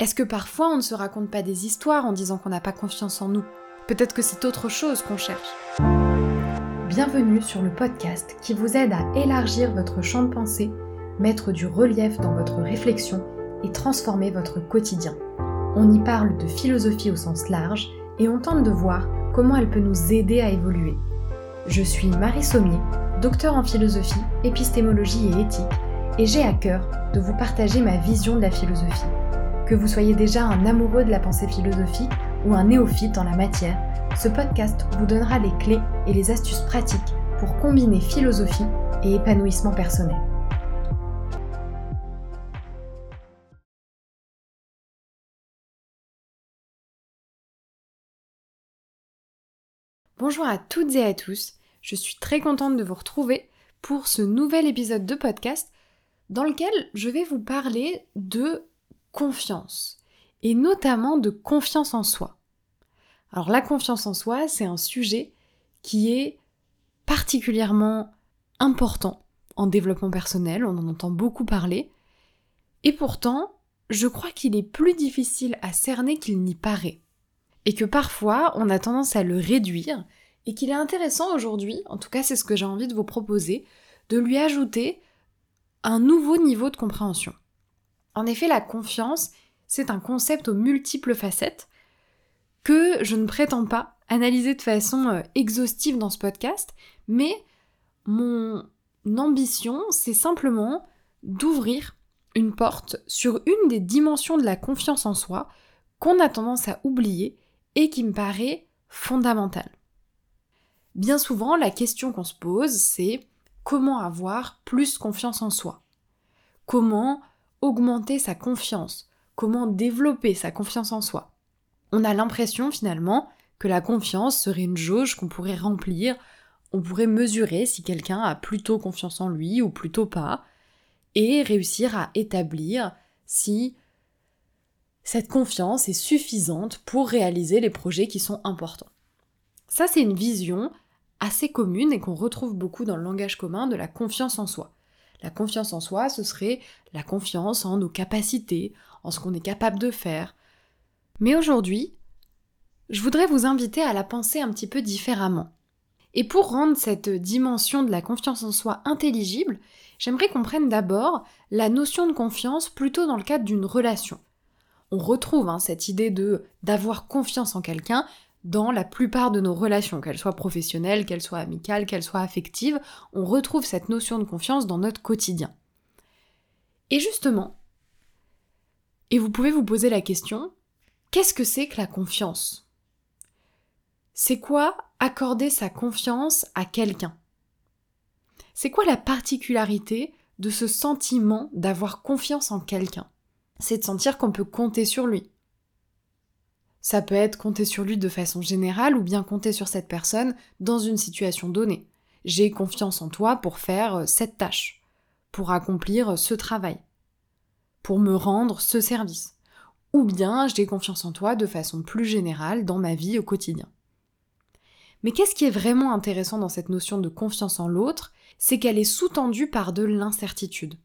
Est-ce que parfois on ne se raconte pas des histoires en disant qu'on n'a pas confiance en nous? Peut-être que c'est autre chose qu'on cherche. Bienvenue sur le podcast qui vous aide à élargir votre champ de pensée, mettre du relief dans votre réflexion et transformer votre quotidien. On y parle de philosophie au sens large et on tente de voir comment elle peut nous aider à évoluer. Je suis Marie Sommier, docteur en philosophie, épistémologie et éthique, et j'ai à cœur de vous partager ma vision de la philosophie. Que vous soyez déjà un amoureux de la pensée philosophique ou un néophyte en la matière, ce podcast vous donnera les clés et les astuces pratiques pour combiner philosophie et épanouissement personnel. Bonjour à toutes et à tous, je suis très contente de vous retrouver pour ce nouvel épisode de podcast dans lequel je vais vous parler de confiance, et notamment de confiance en soi. Alors la confiance en soi, c'est un sujet qui est particulièrement important en développement personnel, on en entend beaucoup parler, et pourtant, je crois qu'il est plus difficile à cerner qu'il n'y paraît. Et que parfois, on a tendance à le réduire, et qu'il est intéressant aujourd'hui, en tout cas c'est ce que j'ai envie de vous proposer, de lui ajouter un nouveau niveau de compréhension. En effet, la confiance, c'est un concept aux multiples facettes que je ne prétends pas analyser de façon euh, exhaustive dans ce podcast, mais mon ambition, c'est simplement d'ouvrir une porte sur une des dimensions de la confiance en soi qu'on a tendance à oublier et qui me paraît fondamentale. Bien souvent, la question qu'on se pose, c'est comment avoir plus confiance en soi? Comment augmenter sa confiance, comment développer sa confiance en soi. On a l'impression finalement que la confiance serait une jauge qu'on pourrait remplir, on pourrait mesurer si quelqu'un a plutôt confiance en lui ou plutôt pas, et réussir à établir si cette confiance est suffisante pour réaliser les projets qui sont importants. Ça, c'est une vision assez commune et qu'on retrouve beaucoup dans le langage commun de la confiance en soi. La confiance en soi, ce serait la confiance en nos capacités, en ce qu'on est capable de faire. Mais aujourd'hui, je voudrais vous inviter à la penser un petit peu différemment. Et pour rendre cette dimension de la confiance en soi intelligible, j'aimerais qu'on prenne d'abord la notion de confiance plutôt dans le cadre d'une relation. On retrouve hein, cette idée de d'avoir confiance en quelqu'un dans la plupart de nos relations, qu'elles soient professionnelles, qu'elles soient amicales, qu'elles soient affectives, on retrouve cette notion de confiance dans notre quotidien. Et justement, et vous pouvez vous poser la question, qu'est-ce que c'est que la confiance? C'est quoi accorder sa confiance à quelqu'un? C'est quoi la particularité de ce sentiment d'avoir confiance en quelqu'un? C'est de sentir qu'on peut compter sur lui, ça peut être compter sur lui de façon générale ou bien compter sur cette personne dans une situation donnée. J'ai confiance en toi pour faire euh, cette tâche, pour accomplir euh, ce travail, pour me rendre ce service. Ou bien j'ai confiance en toi de façon plus générale dans ma vie au quotidien. Mais qu'est-ce qui est vraiment intéressant dans cette notion de confiance en l'autre C'est qu'elle est sous-tendue par de l'incertitude.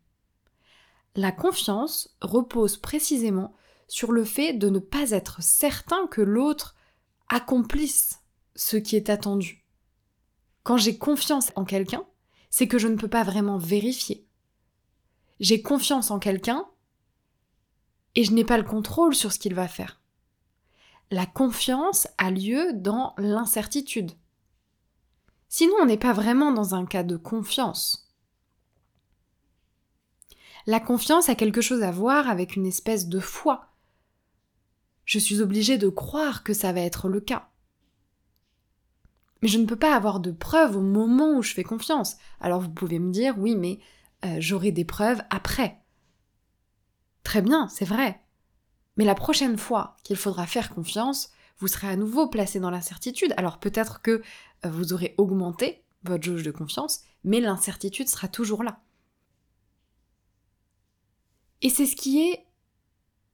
La confiance repose précisément sur le fait de ne pas être certain que l'autre accomplisse ce qui est attendu. Quand j'ai confiance en quelqu'un, c'est que je ne peux pas vraiment vérifier. J'ai confiance en quelqu'un et je n'ai pas le contrôle sur ce qu'il va faire. La confiance a lieu dans l'incertitude. Sinon, on n'est pas vraiment dans un cas de confiance. La confiance a quelque chose à voir avec une espèce de foi, je suis obligée de croire que ça va être le cas. Mais je ne peux pas avoir de preuves au moment où je fais confiance. Alors vous pouvez me dire, oui, mais euh, j'aurai des preuves après. Très bien, c'est vrai. Mais la prochaine fois qu'il faudra faire confiance, vous serez à nouveau placé dans l'incertitude. Alors peut-être que euh, vous aurez augmenté votre jauge de confiance, mais l'incertitude sera toujours là. Et c'est ce qui est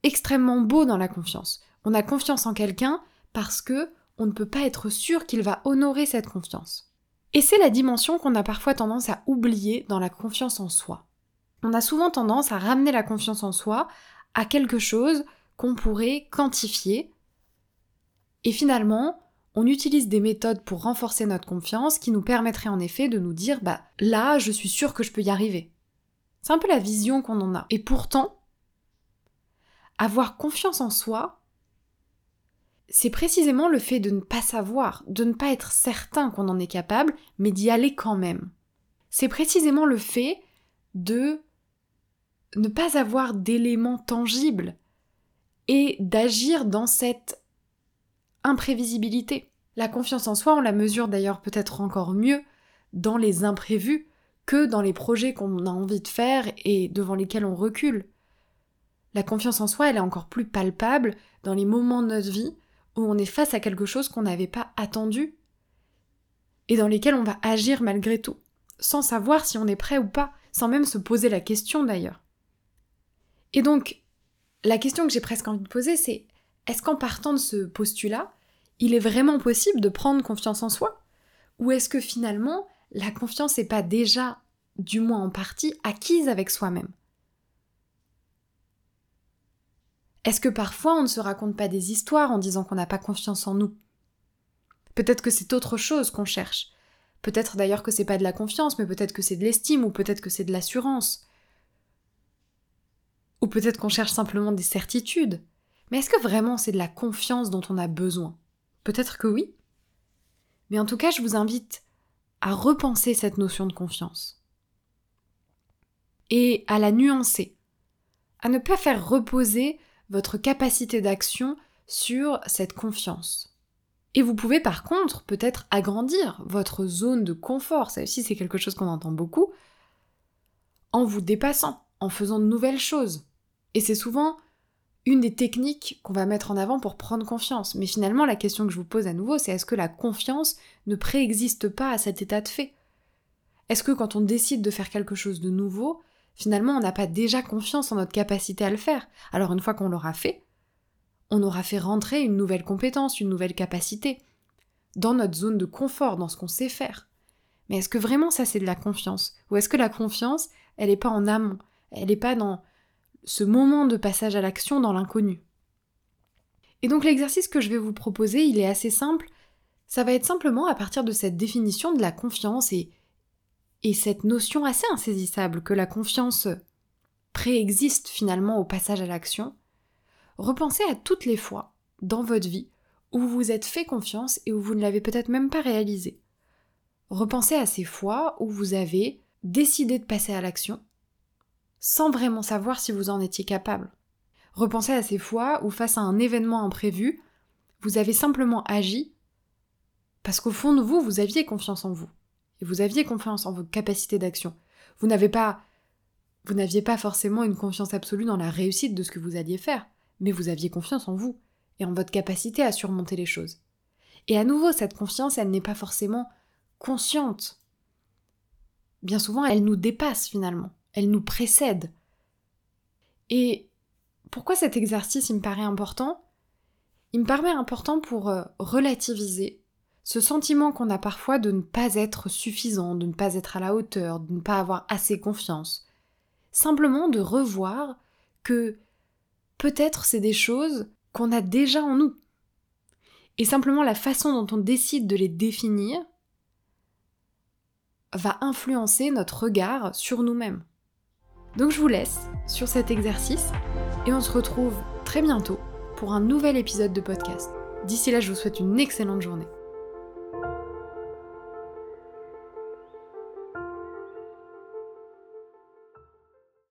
extrêmement beau dans la confiance. On a confiance en quelqu'un parce que on ne peut pas être sûr qu'il va honorer cette confiance. Et c'est la dimension qu'on a parfois tendance à oublier dans la confiance en soi. On a souvent tendance à ramener la confiance en soi à quelque chose qu'on pourrait quantifier. Et finalement, on utilise des méthodes pour renforcer notre confiance qui nous permettraient en effet de nous dire bah là, je suis sûre que je peux y arriver. C'est un peu la vision qu'on en a. Et pourtant, avoir confiance en soi, c'est précisément le fait de ne pas savoir, de ne pas être certain qu'on en est capable, mais d'y aller quand même. C'est précisément le fait de ne pas avoir d'éléments tangibles et d'agir dans cette imprévisibilité. La confiance en soi, on la mesure d'ailleurs peut-être encore mieux dans les imprévus que dans les projets qu'on a envie de faire et devant lesquels on recule. La confiance en soi, elle est encore plus palpable dans les moments de notre vie où on est face à quelque chose qu'on n'avait pas attendu et dans lesquels on va agir malgré tout, sans savoir si on est prêt ou pas, sans même se poser la question d'ailleurs. Et donc, la question que j'ai presque envie de poser, c'est est-ce qu'en partant de ce postulat, il est vraiment possible de prendre confiance en soi? Ou est-ce que finalement, la confiance n'est pas déjà, du moins en partie, acquise avec soi-même? Est-ce que parfois on ne se raconte pas des histoires en disant qu'on n'a pas confiance en nous? Peut-être que c'est autre chose qu'on cherche. Peut-être d'ailleurs que c'est pas de la confiance, mais peut-être que c'est de l'estime, ou peut-être que c'est de l'assurance. Ou peut-être qu'on cherche simplement des certitudes. Mais est-ce que vraiment c'est de la confiance dont on a besoin? Peut-être que oui. Mais en tout cas, je vous invite à repenser cette notion de confiance. Et à la nuancer. À ne pas faire reposer votre capacité d'action sur cette confiance. Et vous pouvez par contre peut-être agrandir votre zone de confort, ça aussi c'est quelque chose qu'on entend beaucoup, en vous dépassant, en faisant de nouvelles choses. Et c'est souvent une des techniques qu'on va mettre en avant pour prendre confiance. Mais finalement, la question que je vous pose à nouveau, c'est est-ce que la confiance ne préexiste pas à cet état de fait? Est-ce que quand on décide de faire quelque chose de nouveau, finalement, on n'a pas déjà confiance en notre capacité à le faire Alors une fois qu'on l'aura fait, on aura fait rentrer une nouvelle compétence, une nouvelle capacité, dans notre zone de confort, dans ce qu'on sait faire. Mais est-ce que vraiment ça c'est de la confiance? Ou est-ce que la confiance, elle n'est pas en amont? Elle n'est pas dans ce moment de passage à l'action dans l'inconnu? Et donc l'exercice que je vais vous proposer, il est assez simple. Ça va être simplement à partir de cette définition de la confiance et, et cette notion assez insaisissable que la confiance préexiste finalement au passage à l'action, repensez à toutes les fois dans votre vie où vous vous êtes fait confiance et où vous ne l'avez peut-être même pas réalisé. Repensez à ces fois où vous avez décidé de passer à l'action sans vraiment savoir si vous en étiez capable. Repensez à ces fois où face à un événement imprévu, vous avez simplement agi parce qu'au fond de vous, vous aviez confiance en vous. Et vous aviez confiance en vos capacités d'action. Vous n'avez pas vous n'aviez pas forcément une confiance absolue dans la réussite de ce que vous alliez faire, mais vous aviez confiance en vous et en votre capacité à surmonter les choses. Et à nouveau, cette confiance, elle n'est pas forcément consciente. Bien souvent, elle nous dépasse finalement elle nous précède. Et pourquoi cet exercice me paraît important? Il me paraît important pour euh, relativiser ce sentiment qu'on a parfois de ne pas être suffisant, de ne pas être à la hauteur, de ne pas avoir assez confiance. Simplement de revoir que peut-être c'est des choses qu'on a déjà en nous. Et simplement la façon dont on décide de les définir va influencer notre regard sur nous-mêmes. Donc je vous laisse sur cet exercice et on se retrouve très bientôt pour un nouvel épisode de podcast. D'ici là, je vous souhaite une excellente journée.